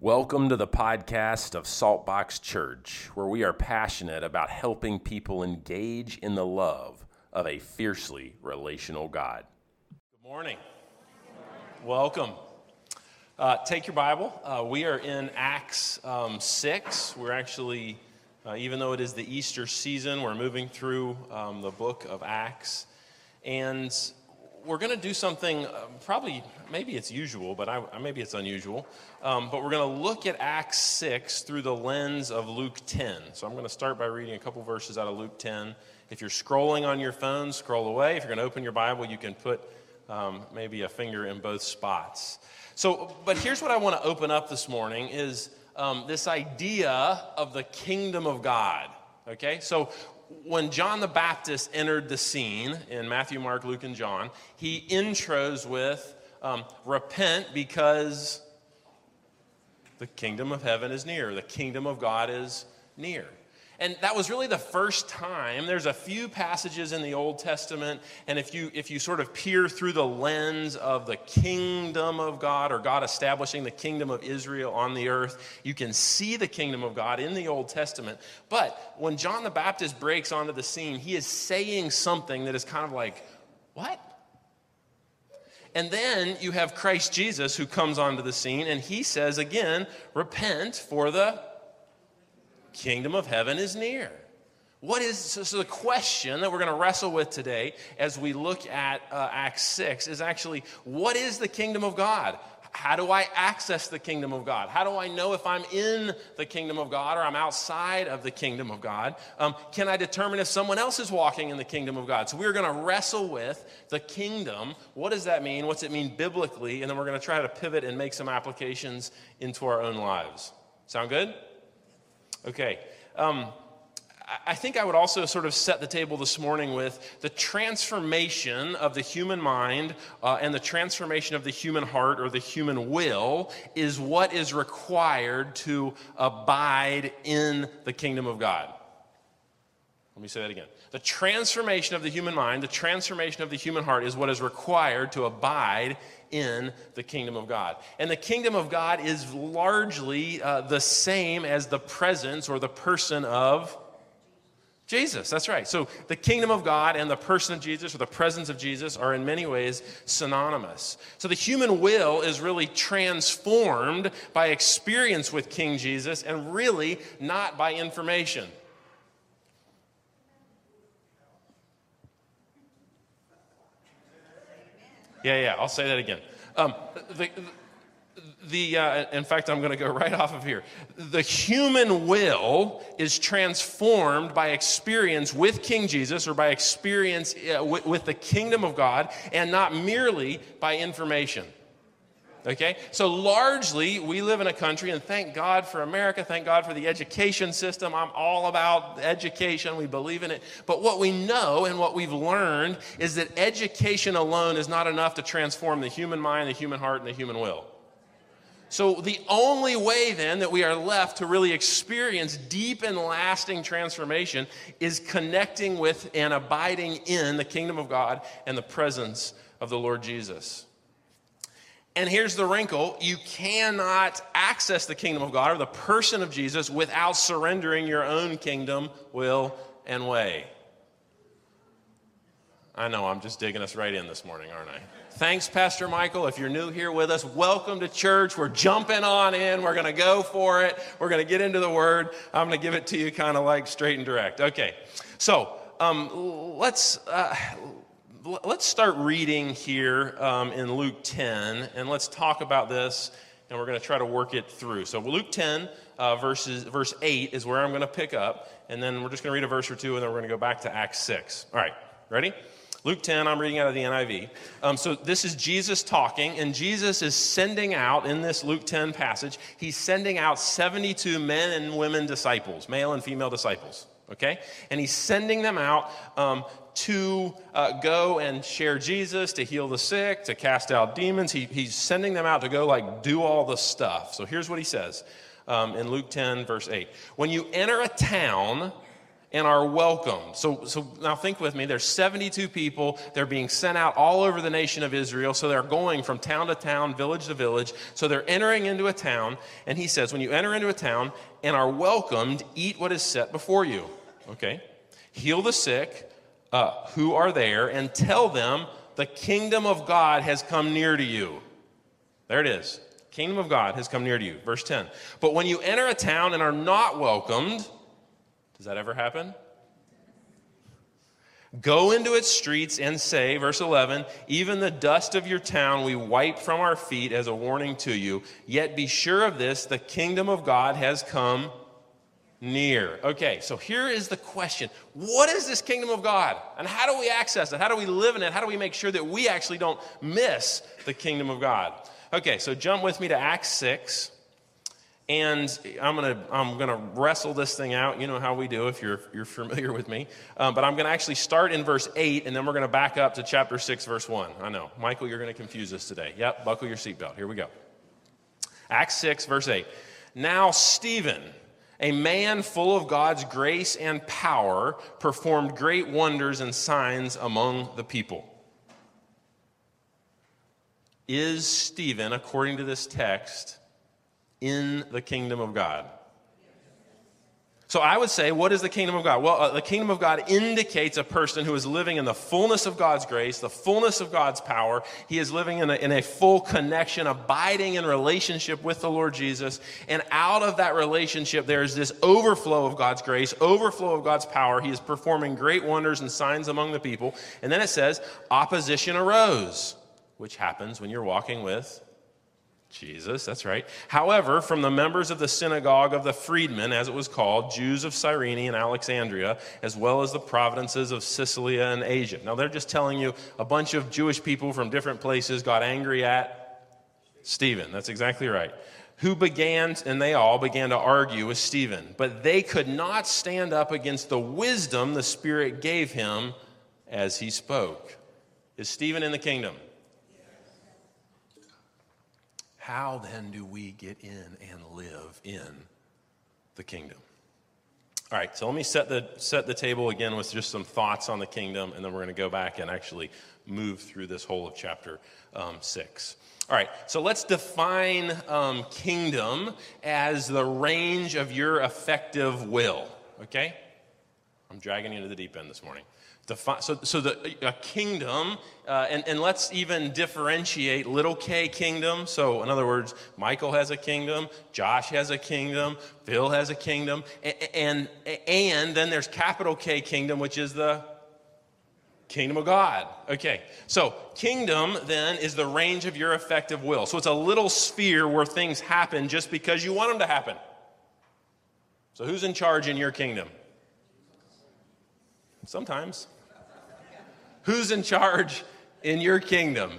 Welcome to the podcast of Saltbox Church, where we are passionate about helping people engage in the love of a fiercely relational God. Good morning. Welcome. Uh, take your Bible. Uh, we are in Acts um, 6. We're actually, uh, even though it is the Easter season, we're moving through um, the book of Acts. And we're going to do something uh, probably, maybe it's usual, but I, maybe it's unusual. Um, but we're going to look at Acts 6 through the lens of Luke 10. So I'm going to start by reading a couple verses out of Luke 10. If you're scrolling on your phone, scroll away. If you're going to open your Bible, you can put um, maybe a finger in both spots. So, but here's what I want to open up this morning is um, this idea of the kingdom of God. Okay, so when John the Baptist entered the scene in Matthew, Mark, Luke, and John, he intros with um, repent because the kingdom of heaven is near, the kingdom of God is near. And that was really the first time. There's a few passages in the Old Testament, and if you if you sort of peer through the lens of the kingdom of God or God establishing the kingdom of Israel on the earth, you can see the kingdom of God in the Old Testament. But when John the Baptist breaks onto the scene, he is saying something that is kind of like, "What?" And then you have Christ Jesus who comes onto the scene and he says again, repent for the kingdom of heaven is near. What is so the question that we're going to wrestle with today as we look at uh, Acts 6 is actually what is the kingdom of God? How do I access the kingdom of God? How do I know if I'm in the kingdom of God or I'm outside of the kingdom of God? Um, can I determine if someone else is walking in the kingdom of God? So we're going to wrestle with the kingdom. What does that mean? What's it mean biblically? And then we're going to try to pivot and make some applications into our own lives. Sound good? Okay. Um, I think I would also sort of set the table this morning with the transformation of the human mind uh, and the transformation of the human heart or the human will is what is required to abide in the kingdom of God. Let me say that again. The transformation of the human mind, the transformation of the human heart is what is required to abide in the kingdom of God. And the kingdom of God is largely uh, the same as the presence or the person of Jesus. That's right. So the kingdom of God and the person of Jesus or the presence of Jesus are in many ways synonymous. So the human will is really transformed by experience with King Jesus and really not by information. Yeah, yeah, I'll say that again. Um, the, the uh, in fact, I'm going to go right off of here. The human will is transformed by experience with King Jesus or by experience uh, with, with the kingdom of God and not merely by information. Okay? So, largely, we live in a country, and thank God for America, thank God for the education system. I'm all about education, we believe in it. But what we know and what we've learned is that education alone is not enough to transform the human mind, the human heart, and the human will. So, the only way then that we are left to really experience deep and lasting transformation is connecting with and abiding in the kingdom of God and the presence of the Lord Jesus. And here's the wrinkle you cannot access the kingdom of God or the person of Jesus without surrendering your own kingdom, will, and way. I know, I'm just digging us right in this morning, aren't I? Thanks, Pastor Michael. If you're new here with us, welcome to church. We're jumping on in. We're going to go for it. We're going to get into the word. I'm going to give it to you kind of like straight and direct. Okay, so um, let's. Uh, let's start reading here um, in Luke 10, and let's talk about this, and we're going to try to work it through. So, Luke 10, uh, verses, verse 8 is where I'm going to pick up, and then we're just going to read a verse or two, and then we're going to go back to Acts 6. All right, ready? Luke 10, I'm reading out of the NIV. Um, so, this is Jesus talking, and Jesus is sending out, in this Luke 10 passage, he's sending out 72 men and women disciples, male and female disciples okay? And he's sending them out um, to uh, go and share Jesus, to heal the sick, to cast out demons. He, he's sending them out to go, like, do all the stuff. So here's what he says um, in Luke 10, verse 8 When you enter a town and are welcomed. So, so now think with me. There's 72 people. They're being sent out all over the nation of Israel. So they're going from town to town, village to village. So they're entering into a town. And he says, when you enter into a town and are welcomed, eat what is set before you. Okay? Heal the sick uh, who are there and tell them the kingdom of God has come near to you. There it is. Kingdom of God has come near to you. Verse 10. But when you enter a town and are not welcomed, does that ever happen? Go into its streets and say, verse 11, even the dust of your town we wipe from our feet as a warning to you. Yet be sure of this the kingdom of God has come near. Okay, so here is the question What is this kingdom of God? And how do we access it? How do we live in it? How do we make sure that we actually don't miss the kingdom of God? Okay, so jump with me to Acts 6. And I'm gonna I'm gonna wrestle this thing out. You know how we do if you're you're familiar with me. Um, but I'm gonna actually start in verse eight, and then we're gonna back up to chapter six, verse one. I know, Michael, you're gonna confuse us today. Yep, buckle your seatbelt. Here we go. Acts six, verse eight. Now Stephen, a man full of God's grace and power, performed great wonders and signs among the people. Is Stephen, according to this text? in the kingdom of God. So I would say, what is the kingdom of God? Well, uh, the kingdom of God indicates a person who is living in the fullness of God's grace, the fullness of God's power. He is living in a, in a full connection, abiding in relationship with the Lord Jesus. And out of that relationship, there is this overflow of God's grace, overflow of God's power. He is performing great wonders and signs among the people. And then it says, opposition arose, which happens when you're walking with Jesus, that's right. However, from the members of the synagogue of the freedmen, as it was called, Jews of Cyrene and Alexandria, as well as the provinces of Cilicia and Asia. Now, they're just telling you a bunch of Jewish people from different places got angry at Stephen. That's exactly right. Who began, and they all began to argue with Stephen, but they could not stand up against the wisdom the Spirit gave him as he spoke. Is Stephen in the kingdom? How then do we get in and live in the kingdom? All right, so let me set the, set the table again with just some thoughts on the kingdom, and then we're going to go back and actually move through this whole of chapter um, 6. All right, so let's define um, kingdom as the range of your effective will, okay? I'm dragging you to the deep end this morning. Defi- so, so the, a kingdom, uh, and, and let's even differentiate little k kingdom. So, in other words, Michael has a kingdom, Josh has a kingdom, Phil has a kingdom, and, and, and then there's capital K kingdom, which is the kingdom of God. Okay, so kingdom then is the range of your effective will. So, it's a little sphere where things happen just because you want them to happen. So, who's in charge in your kingdom? Sometimes. Who's in charge in your kingdom?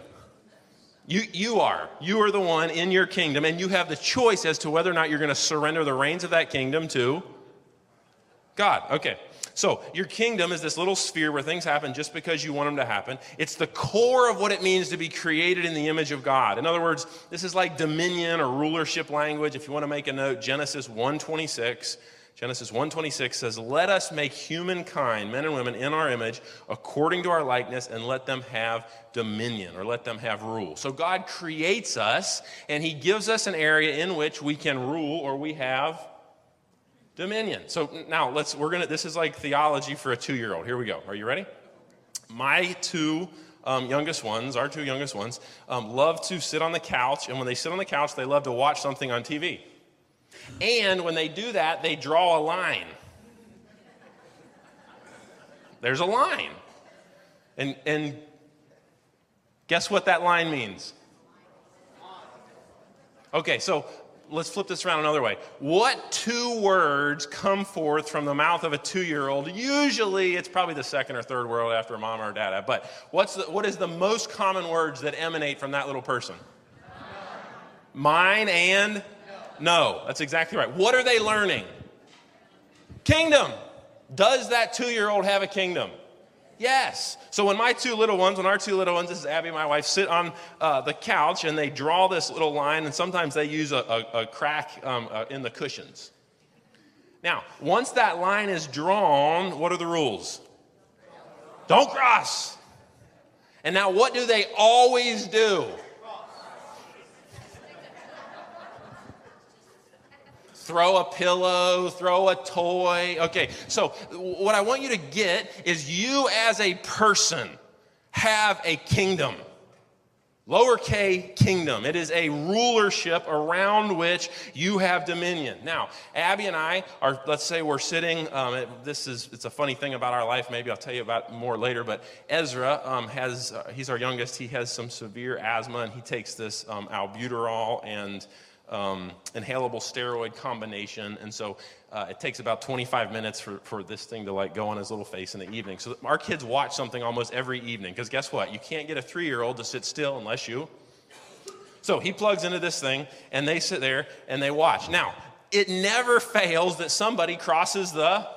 You, you are. You are the one in your kingdom, and you have the choice as to whether or not you're going to surrender the reins of that kingdom to God. Okay. So, your kingdom is this little sphere where things happen just because you want them to happen. It's the core of what it means to be created in the image of God. In other words, this is like dominion or rulership language. If you want to make a note, Genesis 126 Genesis 1:26 says, "Let us make humankind, men and women in our image, according to our likeness and let them have dominion or let them have rule." So God creates us and he gives us an area in which we can rule or we have dominion. So now let's we're going to this is like theology for a 2-year-old. Here we go. Are you ready? My two um, youngest ones, our two youngest ones, um, love to sit on the couch, and when they sit on the couch, they love to watch something on TV. And when they do that, they draw a line. There's a line. And, and guess what that line means? Okay, so let's flip this around another way. What two words come forth from the mouth of a two year old? Usually it's probably the second or third word after mom or dad, but what's the, what is the most common words that emanate from that little person? Mine and no, that's exactly right. What are they learning? Kingdom. Does that two year old have a kingdom? Yes. So when my two little ones, when our two little ones, this is Abby, my wife, sit on uh, the couch and they draw this little line, and sometimes they use a, a, a crack um, uh, in the cushions. Now, once that line is drawn, what are the rules? Don't cross. And now, what do they always do? Throw a pillow, throw a toy. Okay, so what I want you to get is you as a person have a kingdom. Lower K kingdom. It is a rulership around which you have dominion. Now, Abby and I are, let's say we're sitting, um, it, this is, it's a funny thing about our life. Maybe I'll tell you about more later, but Ezra um, has, uh, he's our youngest. He has some severe asthma and he takes this um, albuterol and um, inhalable steroid combination. And so uh, it takes about 25 minutes for, for this thing to like go on his little face in the evening. So our kids watch something almost every evening because guess what? You can't get a three year old to sit still unless you. So he plugs into this thing and they sit there and they watch. Now, it never fails that somebody crosses the.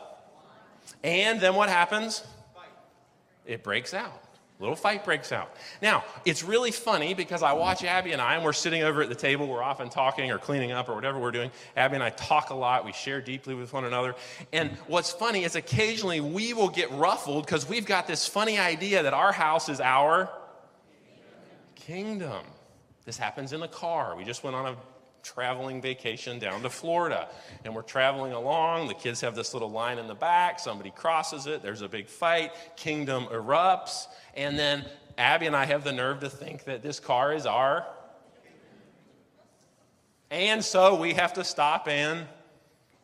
And then what happens? It breaks out little fight breaks out. Now, it's really funny because I watch Abby and I, and we're sitting over at the table, we're often talking or cleaning up or whatever we're doing. Abby and I talk a lot, we share deeply with one another. And what's funny is occasionally we will get ruffled because we've got this funny idea that our house is our kingdom. This happens in the car. We just went on a traveling vacation down to Florida. And we're traveling along. The kids have this little line in the back. Somebody crosses it. There's a big fight. Kingdom erupts. And then Abby and I have the nerve to think that this car is our. And so we have to stop and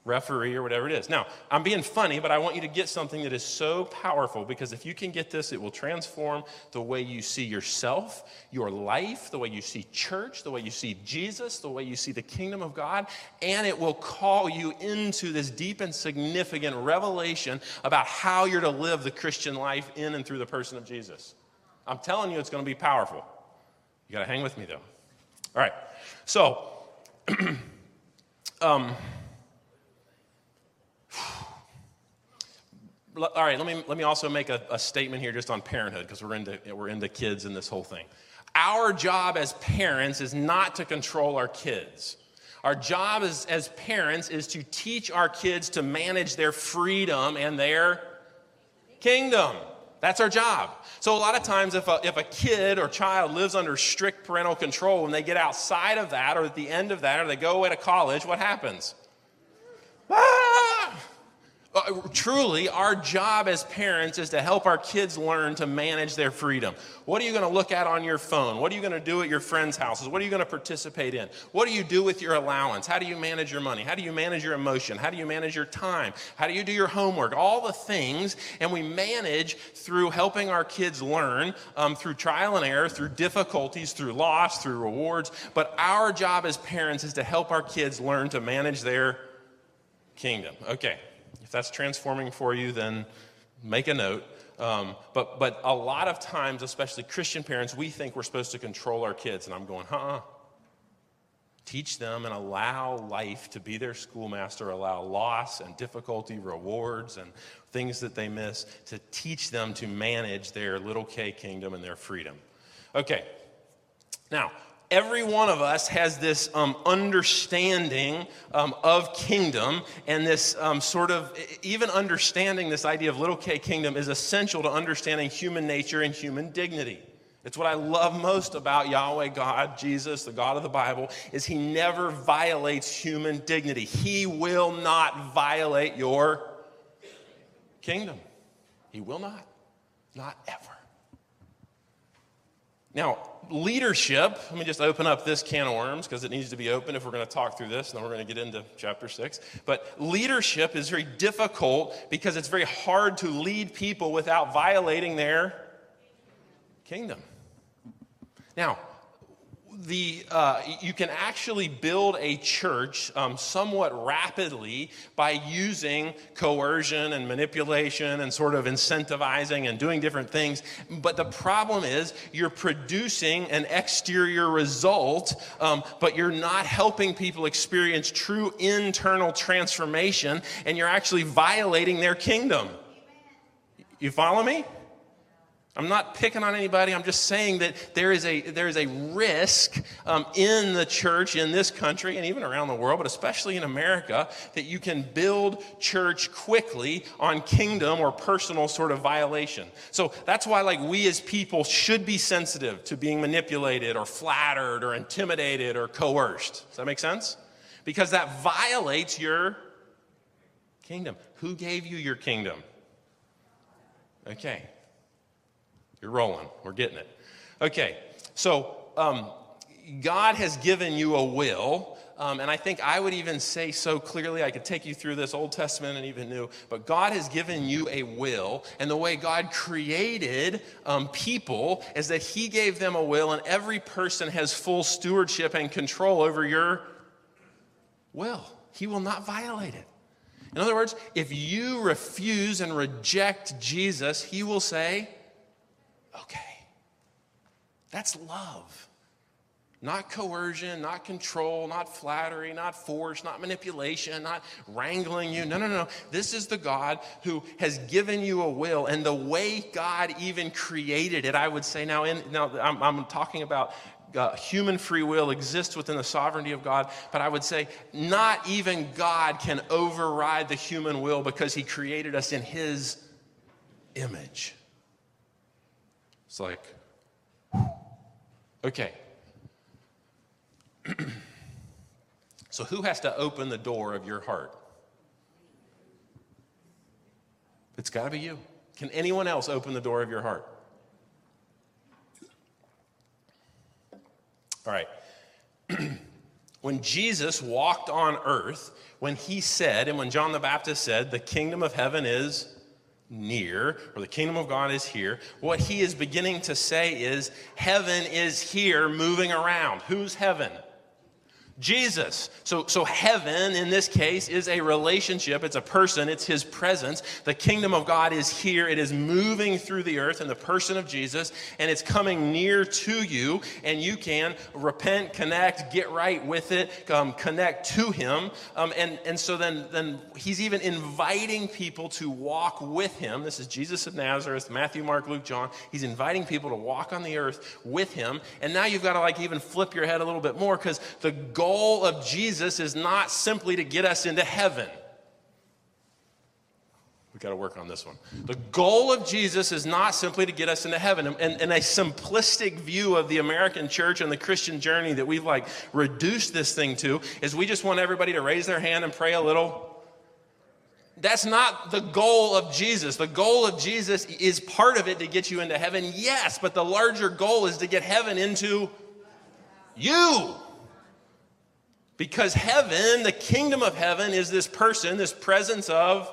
referee or whatever it is. Now, I'm being funny, but I want you to get something that is so powerful because if you can get this, it will transform the way you see yourself, your life, the way you see church, the way you see Jesus, the way you see the kingdom of God, and it will call you into this deep and significant revelation about how you're to live the Christian life in and through the person of Jesus. I'm telling you, it's going to be powerful. You got to hang with me, though. All right. So, um, all right, let me, let me also make a, a statement here just on parenthood because we're into, we're into kids and this whole thing. Our job as parents is not to control our kids. Our job as, as parents is to teach our kids to manage their freedom and their kingdom. That's our job. So, a lot of times, if a, if a kid or child lives under strict parental control, when they get outside of that or at the end of that or they go away to college, what happens? Ah! Uh, truly, our job as parents is to help our kids learn to manage their freedom. What are you going to look at on your phone? What are you going to do at your friends' houses? What are you going to participate in? What do you do with your allowance? How do you manage your money? How do you manage your emotion? How do you manage your time? How do you do your homework? All the things, and we manage through helping our kids learn um, through trial and error, through difficulties, through loss, through rewards. But our job as parents is to help our kids learn to manage their kingdom. Okay. If that's transforming for you, then make a note. Um, but, but a lot of times, especially Christian parents, we think we're supposed to control our kids. And I'm going, huh? Teach them and allow life to be their schoolmaster, allow loss and difficulty, rewards, and things that they miss to teach them to manage their little K kingdom and their freedom. Okay, now, every one of us has this um, understanding um, of kingdom and this um, sort of even understanding this idea of little k kingdom is essential to understanding human nature and human dignity. It's what i love most about yahweh god jesus the god of the bible is he never violates human dignity. He will not violate your kingdom. He will not. Not ever now leadership, let me just open up this can of worms because it needs to be open if we're going to talk through this, and then we're going to get into chapter six. But leadership is very difficult because it's very hard to lead people without violating their kingdom. Now, the, uh, you can actually build a church um, somewhat rapidly by using coercion and manipulation and sort of incentivizing and doing different things. But the problem is you're producing an exterior result, um, but you're not helping people experience true internal transformation, and you're actually violating their kingdom. You follow me? I'm not picking on anybody. I'm just saying that there is a, there is a risk um, in the church in this country and even around the world, but especially in America, that you can build church quickly on kingdom or personal sort of violation. So that's why, like, we as people should be sensitive to being manipulated or flattered or intimidated or coerced. Does that make sense? Because that violates your kingdom. Who gave you your kingdom? Okay. You're rolling. We're getting it. Okay, so um, God has given you a will. Um, and I think I would even say so clearly, I could take you through this Old Testament and even New, but God has given you a will. And the way God created um, people is that He gave them a will, and every person has full stewardship and control over your will. He will not violate it. In other words, if you refuse and reject Jesus, He will say, okay. That's love. Not coercion, not control, not flattery, not force, not manipulation, not wrangling you. No, no, no. This is the God who has given you a will. And the way God even created it, I would say now, in, now I'm, I'm talking about uh, human free will exists within the sovereignty of God, but I would say not even God can override the human will because he created us in his image. It's like, okay. so, who has to open the door of your heart? It's got to be you. Can anyone else open the door of your heart? All right. when Jesus walked on earth, when he said, and when John the Baptist said, the kingdom of heaven is near, or the kingdom of God is here, what he is beginning to say is heaven is here moving around. Who's heaven? Jesus. So, so heaven in this case is a relationship, it's a person, it's his presence. The kingdom of God is here, it is moving through the earth in the person of Jesus, and it's coming near to you, and you can repent, connect, get right with it, um, connect to him. Um, and, and so then, then he's even inviting people to walk with him. This is Jesus of Nazareth, Matthew, Mark, Luke, John. He's inviting people to walk on the earth with him. And now you've got to like even flip your head a little bit more because the goal goal of Jesus is not simply to get us into heaven. We've got to work on this one. The goal of Jesus is not simply to get us into heaven. And, and, a simplistic view of the American church and the Christian journey that we've like reduced this thing to is we just want everybody to raise their hand and pray a little. That's not the goal of Jesus. The goal of Jesus is part of it to get you into heaven, yes, but the larger goal is to get heaven into you. Because heaven, the kingdom of heaven, is this person, this presence of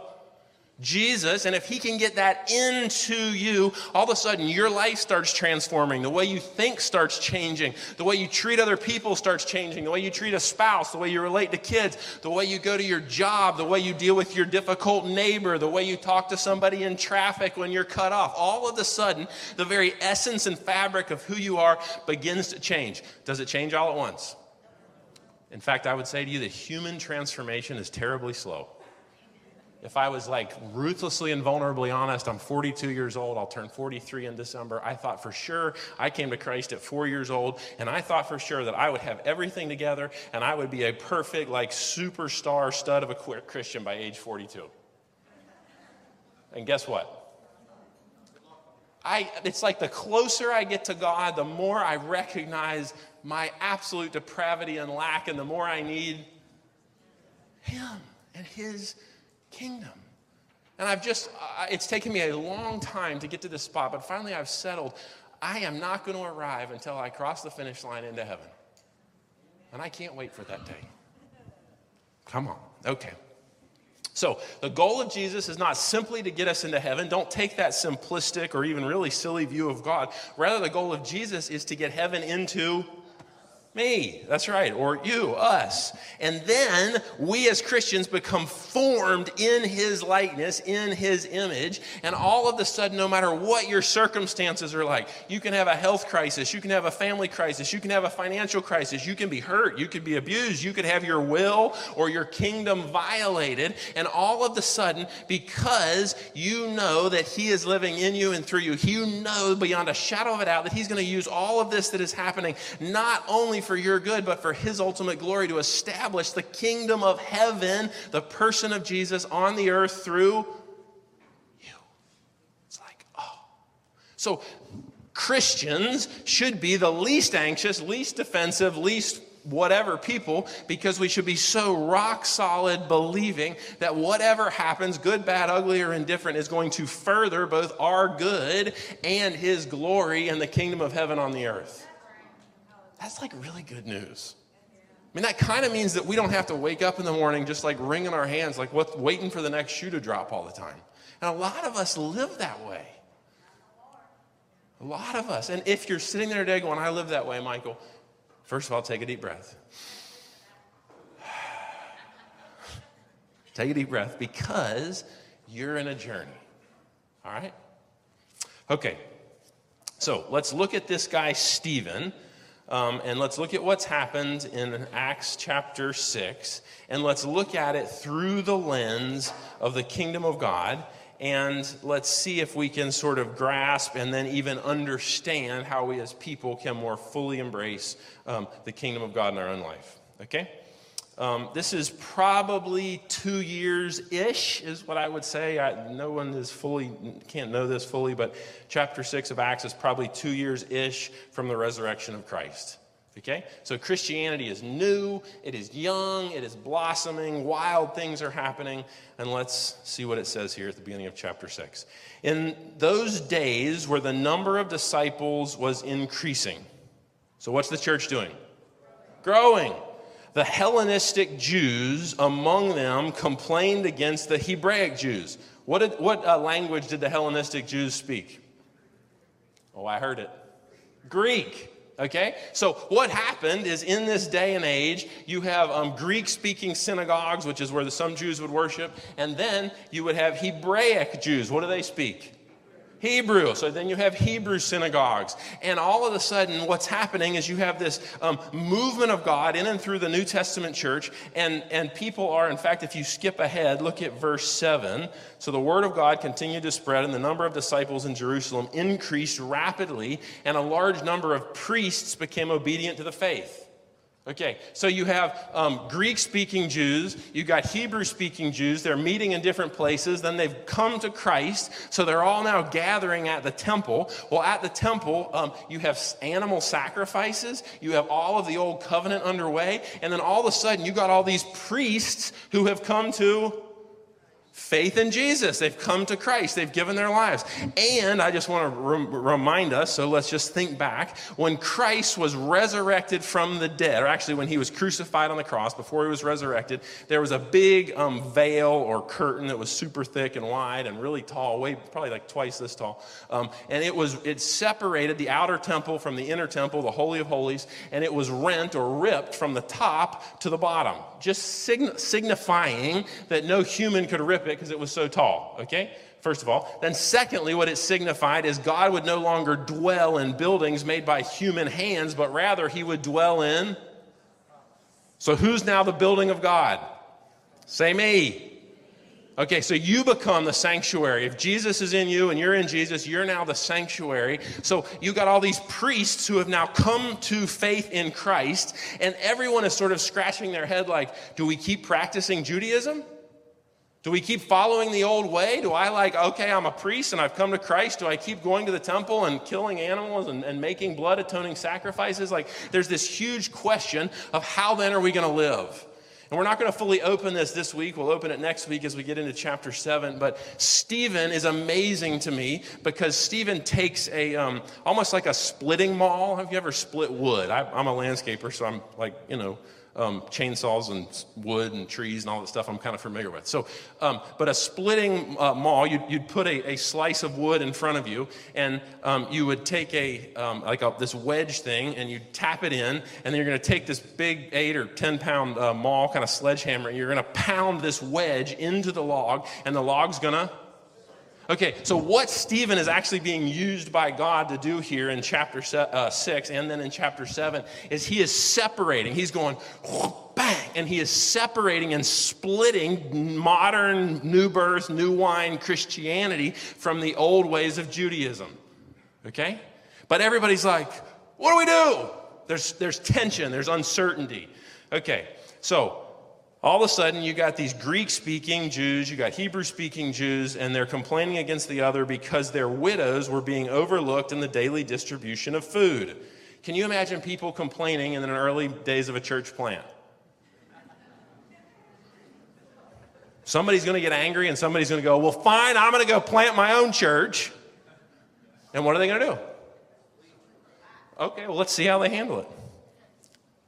Jesus. And if he can get that into you, all of a sudden your life starts transforming. The way you think starts changing. The way you treat other people starts changing. The way you treat a spouse, the way you relate to kids, the way you go to your job, the way you deal with your difficult neighbor, the way you talk to somebody in traffic when you're cut off. All of a sudden, the very essence and fabric of who you are begins to change. Does it change all at once? In fact, I would say to you that human transformation is terribly slow. If I was like ruthlessly and vulnerably honest, I'm 42 years old. I'll turn 43 in December. I thought for sure I came to Christ at four years old, and I thought for sure that I would have everything together and I would be a perfect, like, superstar stud of a Christian by age 42. And guess what? I, it's like the closer I get to God, the more I recognize my absolute depravity and lack, and the more I need Him and His kingdom. And I've just, uh, it's taken me a long time to get to this spot, but finally I've settled. I am not going to arrive until I cross the finish line into heaven. And I can't wait for that day. Come on. Okay. So, the goal of Jesus is not simply to get us into heaven. Don't take that simplistic or even really silly view of God. Rather, the goal of Jesus is to get heaven into Me, that's right, or you, us. And then we as Christians become formed in his likeness, in his image. And all of a sudden, no matter what your circumstances are like, you can have a health crisis, you can have a family crisis, you can have a financial crisis, you can be hurt, you could be abused, you could have your will or your kingdom violated. And all of a sudden, because you know that he is living in you and through you, you know beyond a shadow of a doubt that he's going to use all of this that is happening not only for your good, but for his ultimate glory to establish the kingdom of heaven, the person of Jesus on the earth through you. It's like, oh. So Christians should be the least anxious, least defensive, least whatever people because we should be so rock solid believing that whatever happens, good, bad, ugly, or indifferent, is going to further both our good and His glory and the kingdom of heaven on the earth. That's like really good news. I mean, that kind of means that we don't have to wake up in the morning just like wringing our hands, like what, waiting for the next shoe to drop all the time. And a lot of us live that way. A lot of us. And if you're sitting there today going, I live that way, Michael, first of all, take a deep breath. take a deep breath because you're in a journey. All right? Okay. So let's look at this guy, Stephen. Um, and let's look at what's happened in Acts chapter 6, and let's look at it through the lens of the kingdom of God. And let's see if we can sort of grasp and then even understand how we as people can more fully embrace um, the kingdom of God in our own life. Okay? Um, this is probably two years ish, is what I would say. I, no one is fully, can't know this fully, but chapter 6 of Acts is probably two years ish from the resurrection of Christ. Okay? So Christianity is new, it is young, it is blossoming, wild things are happening. And let's see what it says here at the beginning of chapter 6. In those days where the number of disciples was increasing. So what's the church doing? Growing the Hellenistic Jews among them complained against the Hebraic Jews. What, did, what uh, language did the Hellenistic Jews speak? Oh, I heard it. Greek. Okay? So, what happened is in this day and age, you have um, Greek speaking synagogues, which is where the, some Jews would worship, and then you would have Hebraic Jews. What do they speak? Hebrew. So then you have Hebrew synagogues. And all of a sudden, what's happening is you have this um, movement of God in and through the New Testament church. And, and people are, in fact, if you skip ahead, look at verse 7. So the word of God continued to spread, and the number of disciples in Jerusalem increased rapidly, and a large number of priests became obedient to the faith. Okay, so you have um, Greek speaking Jews, you've got Hebrew speaking Jews, they're meeting in different places, then they've come to Christ, so they're all now gathering at the temple. Well, at the temple, um, you have animal sacrifices, you have all of the old covenant underway, and then all of a sudden you got all these priests who have come to faith in Jesus. They've come to Christ. They've given their lives. And I just want to remind us, so let's just think back. When Christ was resurrected from the dead, or actually when he was crucified on the cross, before he was resurrected, there was a big um, veil or curtain that was super thick and wide and really tall, way probably like twice this tall. Um, and it was it separated the outer temple from the inner temple, the Holy of Holies, and it was rent or ripped from the top to the bottom, just sign- signifying that no human could rip it because it was so tall, okay? First of all. Then, secondly, what it signified is God would no longer dwell in buildings made by human hands, but rather he would dwell in. So, who's now the building of God? Say me. Okay, so you become the sanctuary. If Jesus is in you and you're in Jesus, you're now the sanctuary. So you got all these priests who have now come to faith in Christ, and everyone is sort of scratching their head like, do we keep practicing Judaism? Do we keep following the old way? Do I like, okay, I'm a priest and I've come to Christ. Do I keep going to the temple and killing animals and, and making blood atoning sacrifices? Like, there's this huge question of how then are we going to live? And we're not going to fully open this this week. We'll open it next week as we get into chapter 7. But Stephen is amazing to me because Stephen takes a um, almost like a splitting maul. Have you ever split wood? I, I'm a landscaper, so I'm like, you know, um, chainsaws and wood and trees and all that stuff I'm kind of familiar with. So, um, but a splitting uh, maul, you'd, you'd put a, a, slice of wood in front of you, and um, you would take a um, like a, this wedge thing, and you'd tap it in, and then you're going to take this big eight or ten pound uh, maul, kind of sledgehammer, and you're going to pound this wedge into the log, and the log's going to Okay, so what Stephen is actually being used by God to do here in chapter uh, 6 and then in chapter 7 is he is separating. He's going bang, and he is separating and splitting modern, new birth, new wine Christianity from the old ways of Judaism. Okay? But everybody's like, what do we do? There's, there's tension, there's uncertainty. Okay, so all of a sudden you got these Greek speaking Jews, you got Hebrew speaking Jews, and they're complaining against the other because their widows were being overlooked in the daily distribution of food. Can you imagine people complaining in the early days of a church plant? Somebody's going to get angry and somebody's going to go, Well, fine, I'm going to go plant my own church. And what are they going to do? Okay, well, let's see how they handle it.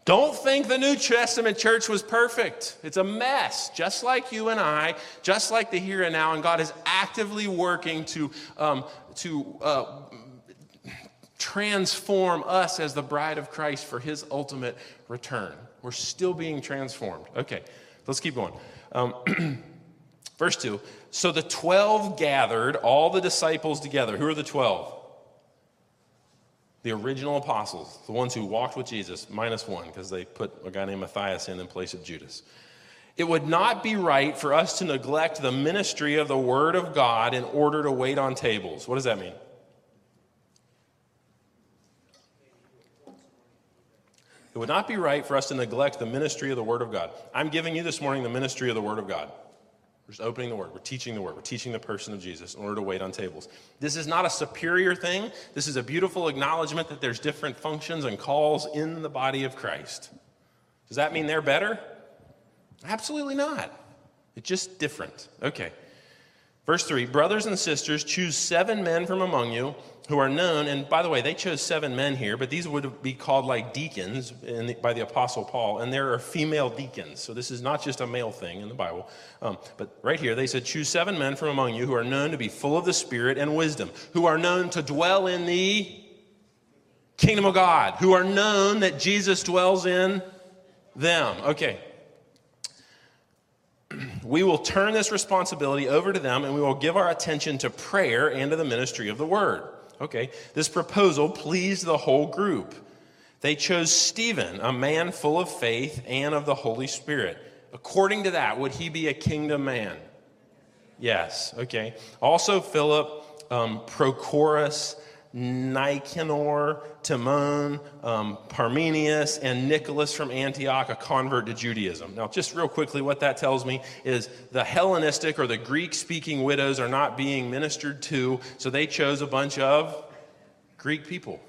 Don't think the New Testament church was perfect. It's a mess, just like you and I, just like the here and now. And God is actively working to, um, to uh, transform us as the bride of Christ for his ultimate return. We're still being transformed. Okay, let's keep going. Um, verse 2 So the 12 gathered all the disciples together. Who are the 12? The original apostles, the ones who walked with Jesus, minus one, because they put a guy named Matthias in in place of Judas. It would not be right for us to neglect the ministry of the Word of God in order to wait on tables. What does that mean? It would not be right for us to neglect the ministry of the Word of God. I'm giving you this morning the ministry of the Word of God. We're just opening the Word. We're teaching the Word. We're teaching the person of Jesus in order to wait on tables. This is not a superior thing. This is a beautiful acknowledgement that there's different functions and calls in the body of Christ. Does that mean they're better? Absolutely not. It's just different. Okay. Verse 3 Brothers and sisters, choose seven men from among you who are known, and by the way, they chose seven men here, but these would be called like deacons the, by the Apostle Paul, and there are female deacons. So this is not just a male thing in the Bible. Um, but right here, they said, Choose seven men from among you who are known to be full of the Spirit and wisdom, who are known to dwell in the kingdom of God, who are known that Jesus dwells in them. Okay. We will turn this responsibility over to them and we will give our attention to prayer and to the ministry of the word. Okay, this proposal pleased the whole group. They chose Stephen, a man full of faith and of the Holy Spirit. According to that, would he be a kingdom man? Yes, okay. Also, Philip, um, Prochorus, Nicanor, Timon, um, Parmenius, and Nicholas from Antioch, a convert to Judaism. Now, just real quickly, what that tells me is the Hellenistic or the Greek speaking widows are not being ministered to, so they chose a bunch of Greek people.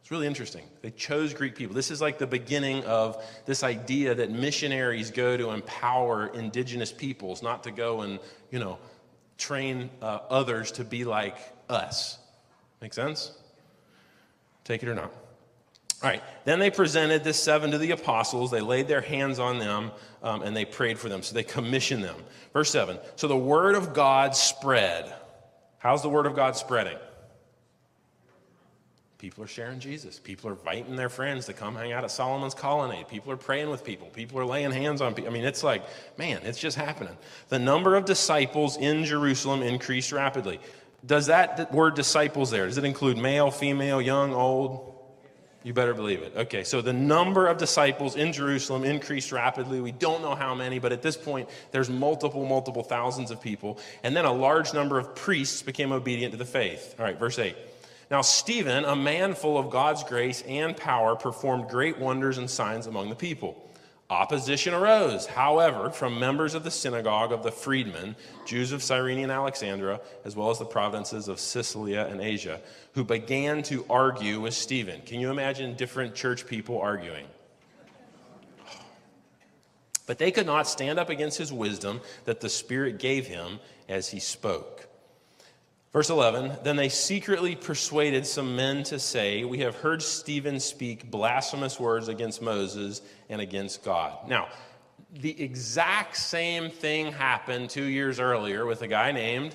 It's really interesting. They chose Greek people. This is like the beginning of this idea that missionaries go to empower indigenous peoples, not to go and, you know, train uh, others to be like us. Make sense? Take it or not. All right. Then they presented this seven to the apostles. They laid their hands on them um, and they prayed for them. So they commissioned them. Verse 7. So the word of God spread. How's the word of God spreading? People are sharing Jesus. People are inviting their friends to come hang out at Solomon's Colonnade. People are praying with people. People are laying hands on people. I mean, it's like, man, it's just happening. The number of disciples in Jerusalem increased rapidly. Does that word disciples there, does it include male, female, young, old? You better believe it. Okay, so the number of disciples in Jerusalem increased rapidly. We don't know how many, but at this point, there's multiple, multiple thousands of people. And then a large number of priests became obedient to the faith. All right, verse 8. Now, Stephen, a man full of God's grace and power, performed great wonders and signs among the people. Opposition arose, however, from members of the synagogue of the freedmen, Jews of Cyrene and Alexandria, as well as the provinces of Cilicia and Asia, who began to argue with Stephen. Can you imagine different church people arguing? But they could not stand up against his wisdom that the Spirit gave him as he spoke. Verse 11 Then they secretly persuaded some men to say, We have heard Stephen speak blasphemous words against Moses and against God. Now, the exact same thing happened two years earlier with a guy named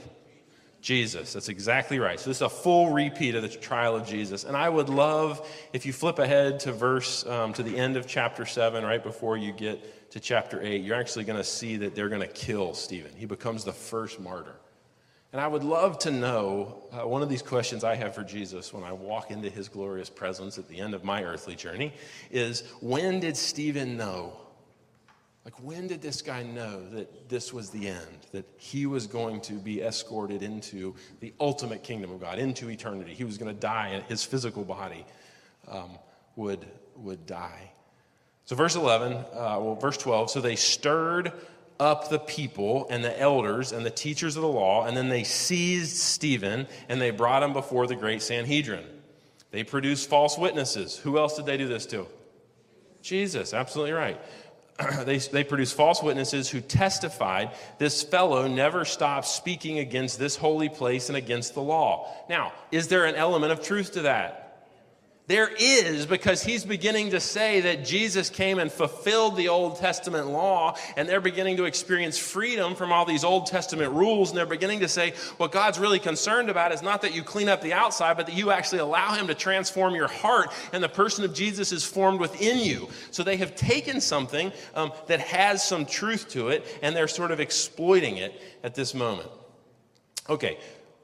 Jesus. That's exactly right. So this is a full repeat of the trial of Jesus. And I would love if you flip ahead to verse um, to the end of chapter seven, right before you get to chapter eight. You're actually going to see that they're going to kill Stephen. He becomes the first martyr. And I would love to know uh, one of these questions I have for Jesus when I walk into his glorious presence at the end of my earthly journey is when did Stephen know? Like, when did this guy know that this was the end, that he was going to be escorted into the ultimate kingdom of God, into eternity? He was going to die, and his physical body um, would, would die. So, verse 11, uh, well, verse 12, so they stirred up the people and the elders and the teachers of the law, and then they seized Stephen and they brought him before the great Sanhedrin. They produced false witnesses. Who else did they do this to? Jesus, absolutely right. they, they produced false witnesses who testified this fellow never stopped speaking against this holy place and against the law. Now, is there an element of truth to that? There is, because he's beginning to say that Jesus came and fulfilled the Old Testament law, and they're beginning to experience freedom from all these Old Testament rules, and they're beginning to say what God's really concerned about is not that you clean up the outside, but that you actually allow him to transform your heart, and the person of Jesus is formed within you. So they have taken something um, that has some truth to it, and they're sort of exploiting it at this moment. Okay,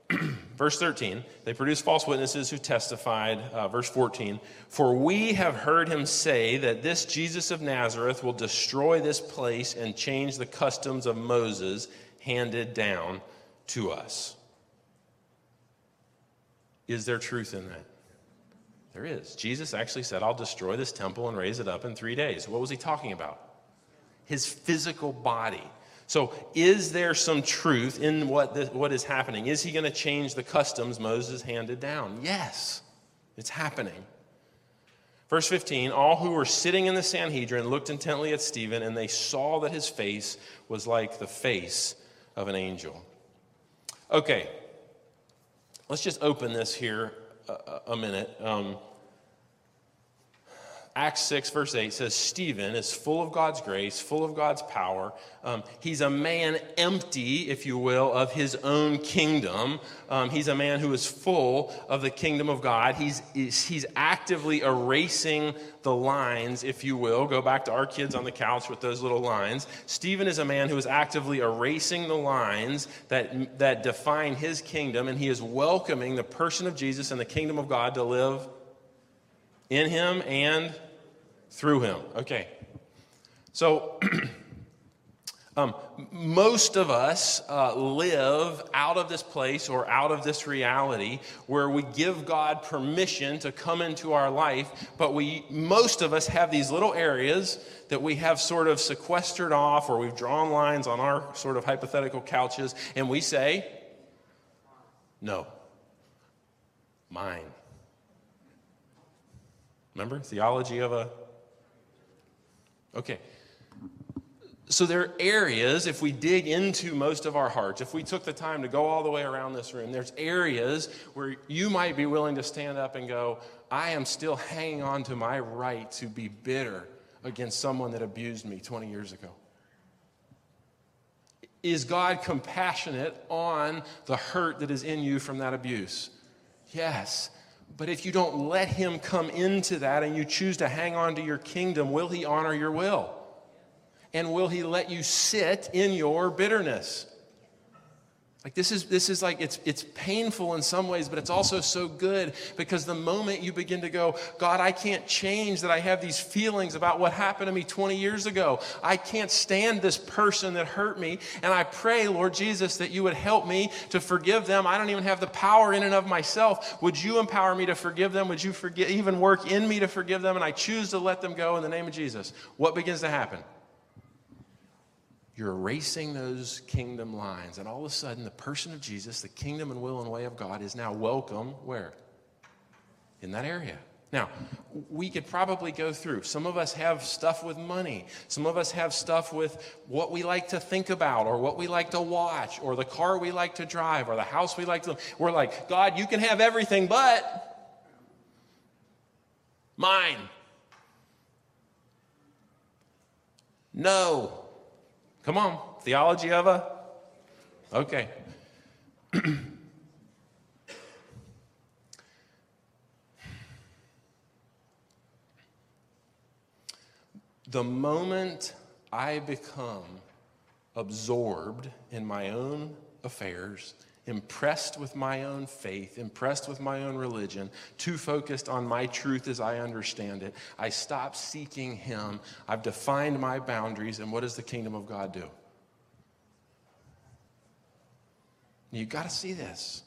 verse 13, they produced false witnesses who testified. Uh, verse 14, for we have heard him say that this Jesus of Nazareth will destroy this place and change the customs of Moses handed down to us. Is there truth in that? There is. Jesus actually said, I'll destroy this temple and raise it up in three days. What was he talking about? His physical body. So, is there some truth in what, this, what is happening? Is he going to change the customs Moses handed down? Yes, it's happening. Verse 15 All who were sitting in the Sanhedrin looked intently at Stephen, and they saw that his face was like the face of an angel. Okay, let's just open this here a, a minute. Um, Acts 6, verse 8 says, Stephen is full of God's grace, full of God's power. Um, he's a man empty, if you will, of his own kingdom. Um, he's a man who is full of the kingdom of God. He's, he's actively erasing the lines, if you will. Go back to our kids on the couch with those little lines. Stephen is a man who is actively erasing the lines that, that define his kingdom, and he is welcoming the person of Jesus and the kingdom of God to live in him and through him. Okay. So, um, most of us uh, live out of this place or out of this reality where we give God permission to come into our life, but we, most of us have these little areas that we have sort of sequestered off or we've drawn lines on our sort of hypothetical couches, and we say, No, mine. Remember? Theology of a. Okay. So there are areas, if we dig into most of our hearts, if we took the time to go all the way around this room, there's areas where you might be willing to stand up and go, I am still hanging on to my right to be bitter against someone that abused me 20 years ago. Is God compassionate on the hurt that is in you from that abuse? Yes. But if you don't let him come into that and you choose to hang on to your kingdom, will he honor your will? And will he let you sit in your bitterness? Like this is this is like it's it's painful in some ways, but it's also so good because the moment you begin to go, God, I can't change that I have these feelings about what happened to me 20 years ago. I can't stand this person that hurt me, and I pray, Lord Jesus, that you would help me to forgive them. I don't even have the power in and of myself. Would you empower me to forgive them? Would you forgive, even work in me to forgive them? And I choose to let them go in the name of Jesus. What begins to happen? You're erasing those kingdom lines. And all of a sudden, the person of Jesus, the kingdom and will and way of God, is now welcome where? In that area. Now, we could probably go through. Some of us have stuff with money. Some of us have stuff with what we like to think about or what we like to watch or the car we like to drive or the house we like to. We're like, God, you can have everything, but mine. No. Come on. Theology of a? Okay. the moment I become absorbed in my own affairs, impressed with my own faith, impressed with my own religion, too focused on my truth as I understand it, I stop seeking Him. I've defined my boundaries, and what does the kingdom of God do? You've got to see this.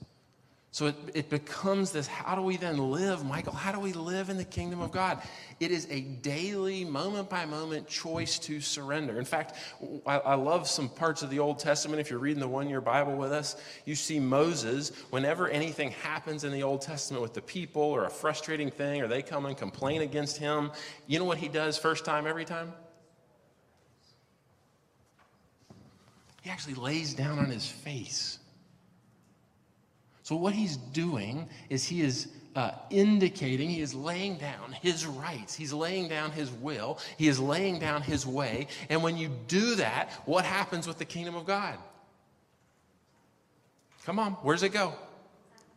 So it, it becomes this how do we then live, Michael? How do we live in the kingdom of God? It is a daily, moment by moment choice to surrender. In fact, I, I love some parts of the Old Testament. If you're reading the one year Bible with us, you see Moses, whenever anything happens in the Old Testament with the people or a frustrating thing, or they come and complain against him, you know what he does first time, every time? He actually lays down on his face so, what he's doing is he is uh, indicating, he is laying down his rights, he's laying down his will, he is laying down his way. And when you do that, what happens with the kingdom of God? Come on, where's it go?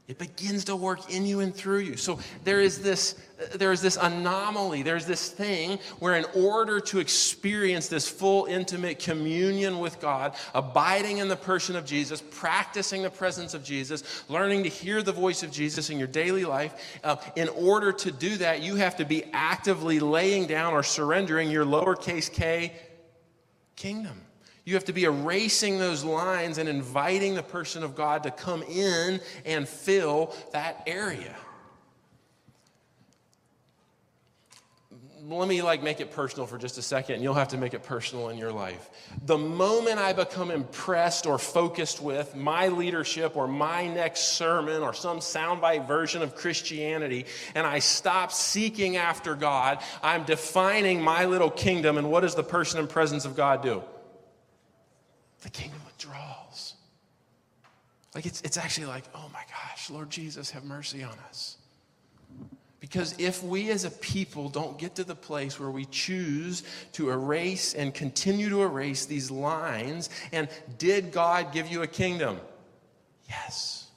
It begins to work in you and through you. So there is this there is this anomaly, there's this thing where in order to experience this full intimate communion with God, abiding in the person of Jesus, practicing the presence of Jesus, learning to hear the voice of Jesus in your daily life, uh, in order to do that, you have to be actively laying down or surrendering your lowercase k kingdom. You have to be erasing those lines and inviting the person of God to come in and fill that area. let me like make it personal for just a second and you'll have to make it personal in your life the moment i become impressed or focused with my leadership or my next sermon or some soundbite version of christianity and i stop seeking after god i'm defining my little kingdom and what does the person and presence of god do the kingdom withdraws. Like it's, it's actually like, oh my gosh, Lord Jesus, have mercy on us. Because if we as a people don't get to the place where we choose to erase and continue to erase these lines, and did God give you a kingdom? Yes.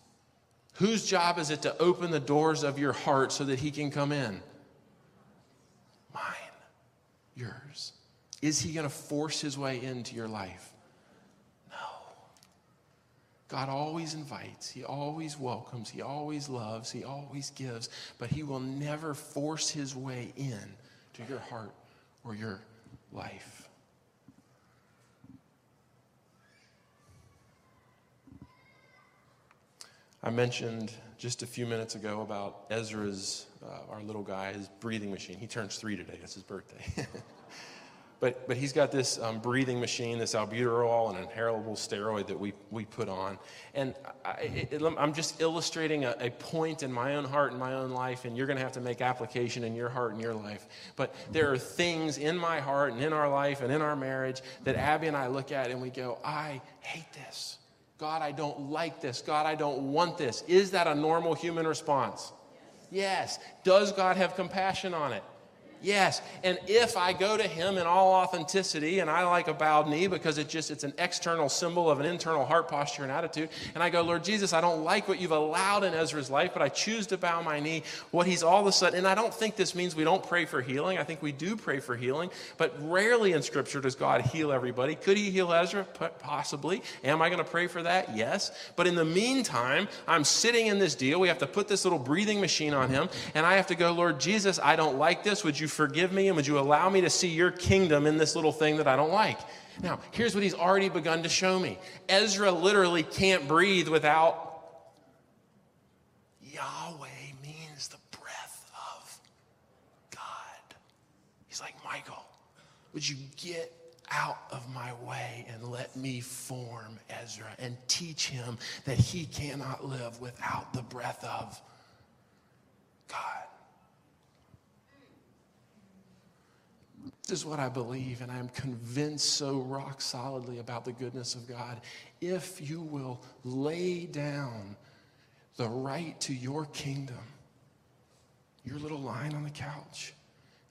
Whose job is it to open the doors of your heart so that He can come in? Mine. Yours. Is He going to force His way into your life? God always invites, He always welcomes, He always loves, He always gives, but He will never force His way in to your heart or your life. I mentioned just a few minutes ago about Ezra's, uh, our little guy, his breathing machine. He turns three today, it's his birthday. But, but he's got this um, breathing machine, this albuterol, an inhalable steroid that we, we put on. And I, am just illustrating a, a point in my own heart and my own life, and you're going to have to make application in your heart and your life. But there are things in my heart and in our life and in our marriage that Abby and I look at and we go, I hate this. God, I don't like this. God, I don't want this. Is that a normal human response? Yes. Does God have compassion on it? Yes. And if I go to him in all authenticity, and I like a bowed knee because it just it's an external symbol of an internal heart posture and attitude, and I go, Lord Jesus, I don't like what you've allowed in Ezra's life, but I choose to bow my knee. What he's all of a sudden, and I don't think this means we don't pray for healing. I think we do pray for healing, but rarely in Scripture does God heal everybody. Could he heal Ezra? Possibly. Am I going to pray for that? Yes. But in the meantime, I'm sitting in this deal. We have to put this little breathing machine on him, and I have to go, Lord Jesus, I don't like this. Would you forgive me and would you allow me to see your kingdom in this little thing that I don't like? Now, here's what he's already begun to show me Ezra literally can't breathe without Yahweh means the breath of God. He's like, Michael, would you get out of my way and let me form Ezra and teach him that he cannot live without the breath of God? This is what I believe, and I am convinced so rock solidly about the goodness of God. If you will lay down the right to your kingdom, your little line on the couch,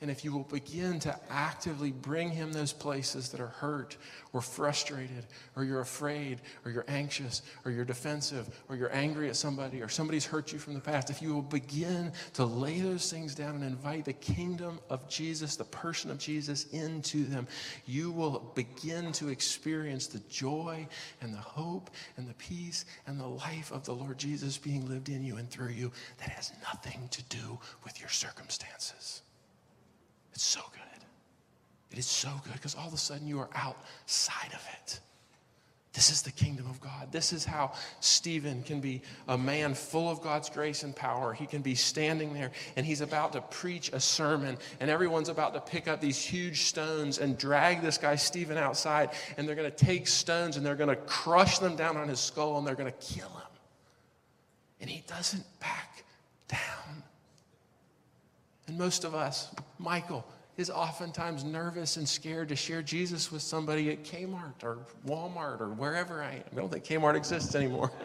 and if you will begin to actively bring him those places that are hurt or frustrated, or you're afraid, or you're anxious, or you're defensive, or you're angry at somebody, or somebody's hurt you from the past, if you will begin to lay those things down and invite the kingdom of Jesus, the person of Jesus, into them, you will begin to experience the joy and the hope and the peace and the life of the Lord Jesus being lived in you and through you that has nothing to do with your circumstances. It's so good. It is so good because all of a sudden you are outside of it. This is the kingdom of God. This is how Stephen can be a man full of God's grace and power. He can be standing there and he's about to preach a sermon, and everyone's about to pick up these huge stones and drag this guy Stephen outside, and they're going to take stones and they're going to crush them down on his skull and they're going to kill him. And he doesn't back down. And most of us, Michael, is oftentimes nervous and scared to share Jesus with somebody at Kmart or Walmart or wherever I am. I don't think Kmart exists anymore.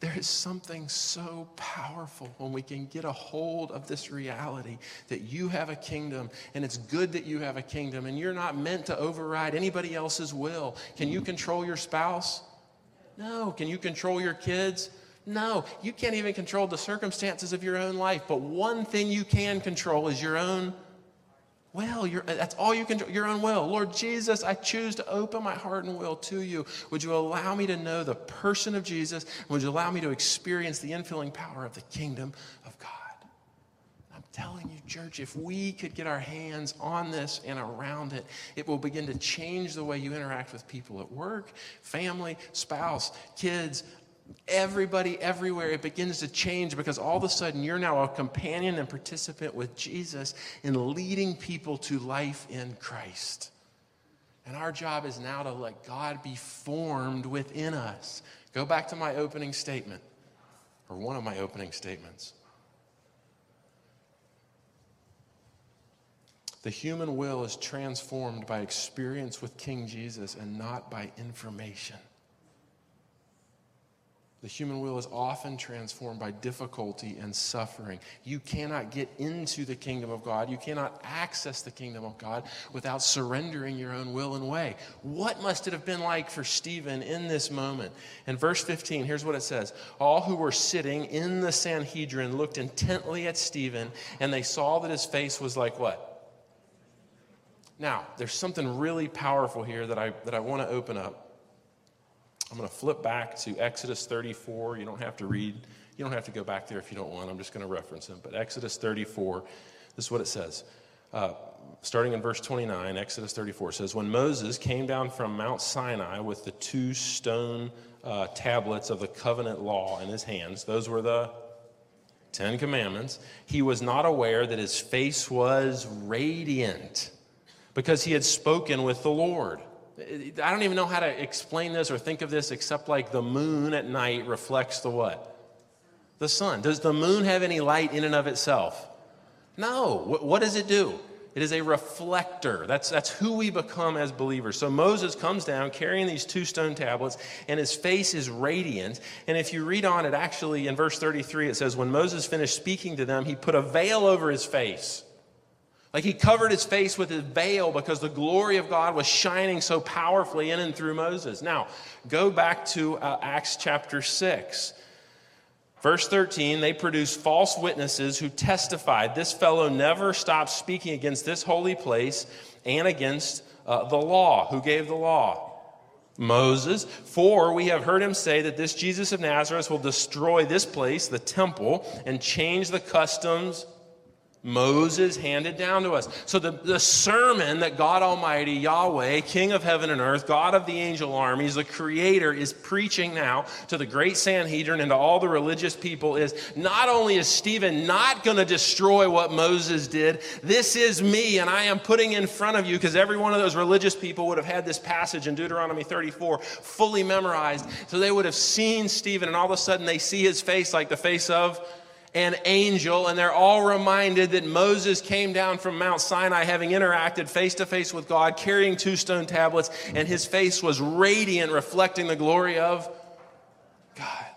there is something so powerful when we can get a hold of this reality that you have a kingdom and it's good that you have a kingdom and you're not meant to override anybody else's will. Can you control your spouse? No. Can you control your kids? No, you can't even control the circumstances of your own life. But one thing you can control is your own will. Your, that's all you can your own will. Lord Jesus, I choose to open my heart and will to you. Would you allow me to know the person of Jesus? Would you allow me to experience the infilling power of the kingdom of God? I'm telling you, church, if we could get our hands on this and around it, it will begin to change the way you interact with people at work, family, spouse, kids, everybody everywhere it begins to change because all of a sudden you're now a companion and participant with jesus in leading people to life in christ. And our job is now to let god be formed within us. Go back to my opening statement or one of my opening statements. The human will is transformed by experience with king jesus and not by information the human will is often transformed by difficulty and suffering. You cannot get into the kingdom of God. You cannot access the kingdom of God without surrendering your own will and way. What must it have been like for Stephen in this moment? In verse 15, here's what it says All who were sitting in the Sanhedrin looked intently at Stephen, and they saw that his face was like what? Now, there's something really powerful here that I, that I want to open up. I'm going to flip back to Exodus 34. You don't have to read, you don't have to go back there if you don't want. I'm just going to reference them. But Exodus 34, this is what it says. Uh, starting in verse 29, Exodus 34 says, When Moses came down from Mount Sinai with the two stone uh, tablets of the covenant law in his hands, those were the Ten Commandments, he was not aware that his face was radiant because he had spoken with the Lord. I don't even know how to explain this or think of this except like the moon at night reflects the what? The sun. Does the moon have any light in and of itself? No. What does it do? It is a reflector. That's, that's who we become as believers. So Moses comes down carrying these two stone tablets, and his face is radiant. And if you read on it, actually in verse 33, it says, When Moses finished speaking to them, he put a veil over his face. Like he covered his face with his veil because the glory of God was shining so powerfully in and through Moses. Now, go back to uh, Acts chapter 6. Verse 13, they produced false witnesses who testified this fellow never stopped speaking against this holy place and against uh, the law. Who gave the law? Moses. For we have heard him say that this Jesus of Nazareth will destroy this place, the temple, and change the customs Moses handed down to us. So, the, the sermon that God Almighty, Yahweh, King of heaven and earth, God of the angel armies, the Creator, is preaching now to the great Sanhedrin and to all the religious people is not only is Stephen not going to destroy what Moses did, this is me, and I am putting in front of you, because every one of those religious people would have had this passage in Deuteronomy 34 fully memorized. So, they would have seen Stephen, and all of a sudden they see his face like the face of an angel, and they're all reminded that Moses came down from Mount Sinai having interacted face to face with God, carrying two stone tablets, and his face was radiant, reflecting the glory of God.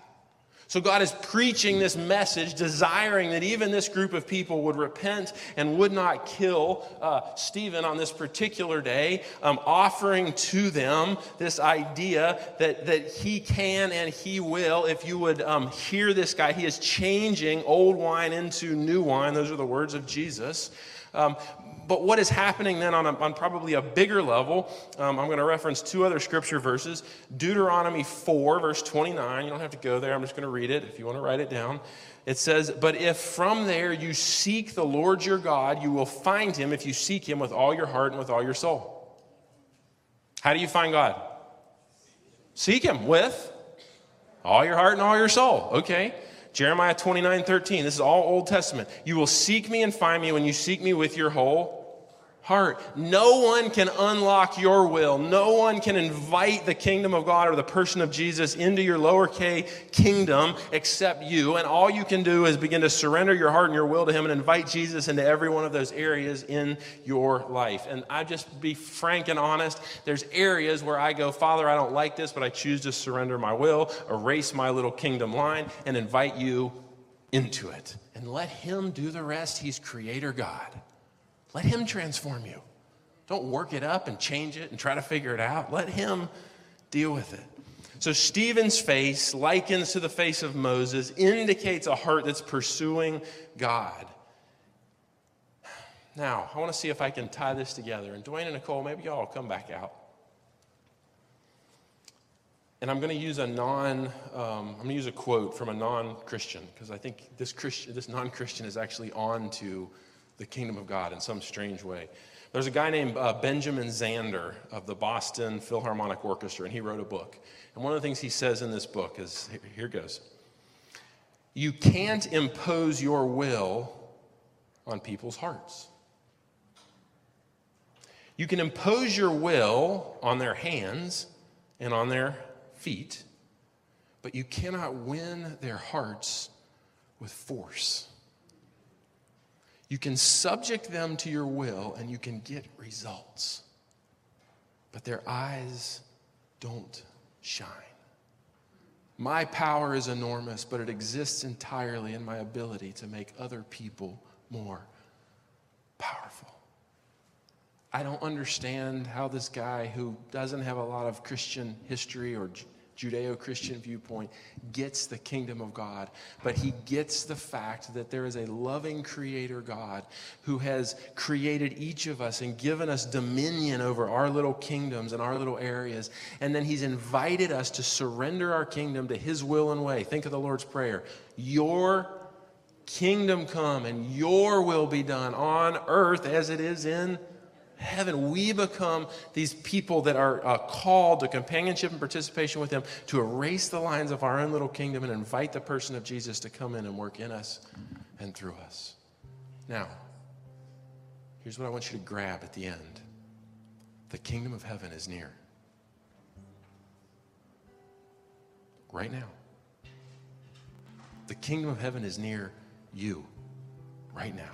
So God is preaching this message, desiring that even this group of people would repent and would not kill uh, Stephen on this particular day, um, offering to them this idea that, that he can and he will. If you would um, hear this guy, he is changing old wine into new wine. Those are the words of Jesus. Um, but what is happening then on, a, on probably a bigger level, um, I'm going to reference two other scripture verses Deuteronomy 4, verse 29. You don't have to go there, I'm just going to read it if you want to write it down. It says, But if from there you seek the Lord your God, you will find him if you seek him with all your heart and with all your soul. How do you find God? Seek him with all your heart and all your soul. Okay. Jeremiah 29 13. This is all Old Testament. You will seek me and find me when you seek me with your whole heart. No one can unlock your will. No one can invite the kingdom of God or the person of Jesus into your lower K kingdom except you. And all you can do is begin to surrender your heart and your will to Him and invite Jesus into every one of those areas in your life. And I just be frank and honest. There's areas where I go, Father, I don't like this, but I choose to surrender my will, erase my little kingdom line, and invite you into it. And let Him do the rest. He's Creator God. Let Him transform you. Don't work it up and change it and try to figure it out. Let Him deal with it. So, Stephen's face, likens to the face of Moses, indicates a heart that's pursuing God. Now, I want to see if I can tie this together. And Dwayne and Nicole, maybe y'all come back out. And I'm going to use a non, um, I'm going to use a quote from a non-Christian because I think this Christian, this non-Christian is actually on to the kingdom of God in some strange way. There's a guy named uh, Benjamin Zander of the Boston Philharmonic Orchestra, and he wrote a book. And one of the things he says in this book is here goes You can't impose your will on people's hearts. You can impose your will on their hands and on their feet, but you cannot win their hearts with force. You can subject them to your will and you can get results. But their eyes don't shine. My power is enormous, but it exists entirely in my ability to make other people more powerful. I don't understand how this guy who doesn't have a lot of Christian history or Judeo Christian viewpoint, gets the kingdom of God, but he gets the fact that there is a loving creator God who has created each of us and given us dominion over our little kingdoms and our little areas. And then he's invited us to surrender our kingdom to his will and way. Think of the Lord's Prayer Your kingdom come and your will be done on earth as it is in heaven, we become these people that are uh, called to companionship and participation with Him to erase the lines of our own little kingdom and invite the person of Jesus to come in and work in us and through us. Now, here's what I want you to grab at the end the kingdom of heaven is near. Right now. The kingdom of heaven is near you right now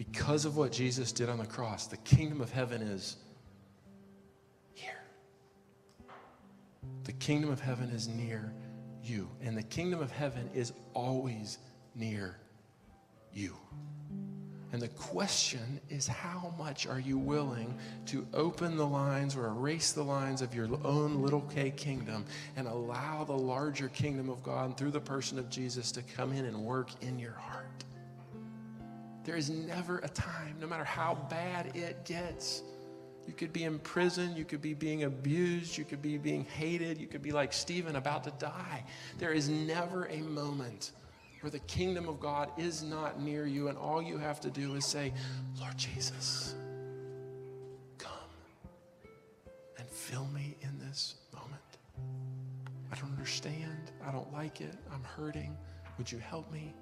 because of what Jesus did on the cross, the kingdom of heaven is here. The kingdom of heaven is near you. And the kingdom of heaven is always near you. And the question is how much are you willing to open the lines or erase the lines of your own little K kingdom and allow the larger kingdom of God through the person of Jesus to come in and work in your heart? There is never a time, no matter how bad it gets. You could be in prison, you could be being abused, you could be being hated, you could be like Stephen about to die. There is never a moment where the kingdom of God is not near you, and all you have to do is say, Lord Jesus, come and fill me in this moment. I don't understand. I don't like it. I'm hurting. Would you help me?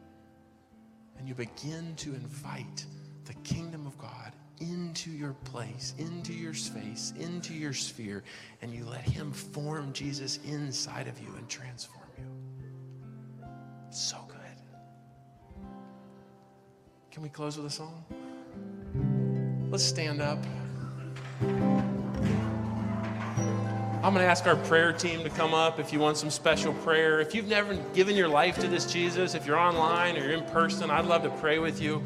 And you begin to invite the kingdom of God into your place, into your space, into your sphere, and you let Him form Jesus inside of you and transform you. so good. Can we close with a song? Let's stand up. I'm going to ask our prayer team to come up if you want some special prayer. If you've never given your life to this Jesus, if you're online or you're in person, I'd love to pray with you.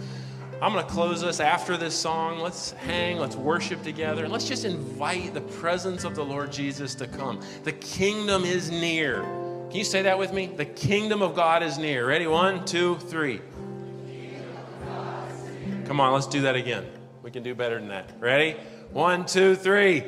I'm going to close us after this song. Let's hang, let's worship together, and let's just invite the presence of the Lord Jesus to come. The kingdom is near. Can you say that with me? The kingdom of God is near. Ready? One, two, three. Come on, let's do that again. We can do better than that. Ready? One, two, three.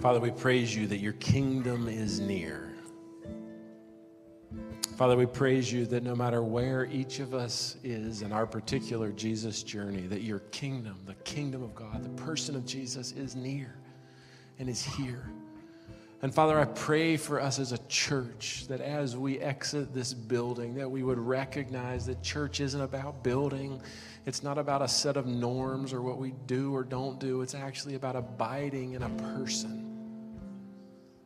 Father, we praise you that your kingdom is near. Father, we praise you that no matter where each of us is in our particular Jesus journey, that your kingdom, the kingdom of God, the person of Jesus is near and is here. And Father, I pray for us as a church that as we exit this building, that we would recognize that church isn't about building. It's not about a set of norms or what we do or don't do. It's actually about abiding in a person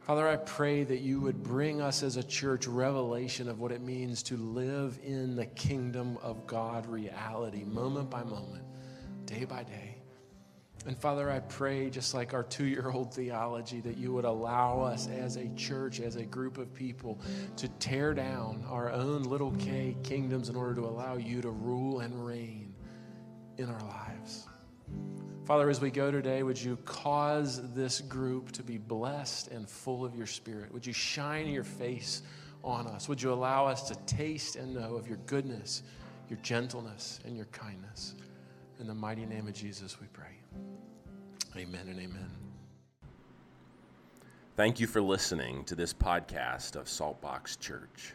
Father, I pray that you would bring us as a church revelation of what it means to live in the kingdom of God reality, moment by moment, day by day. And Father, I pray, just like our two year old theology, that you would allow us as a church, as a group of people, to tear down our own little K kingdoms in order to allow you to rule and reign in our lives. Father, as we go today, would you cause this group to be blessed and full of your spirit? Would you shine your face on us? Would you allow us to taste and know of your goodness, your gentleness, and your kindness? In the mighty name of Jesus, we pray. Amen and amen. Thank you for listening to this podcast of Saltbox Church.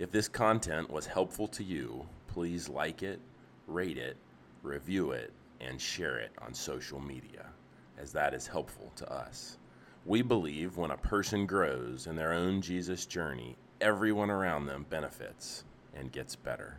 If this content was helpful to you, please like it, rate it, review it, and share it on social media, as that is helpful to us. We believe when a person grows in their own Jesus journey, everyone around them benefits and gets better.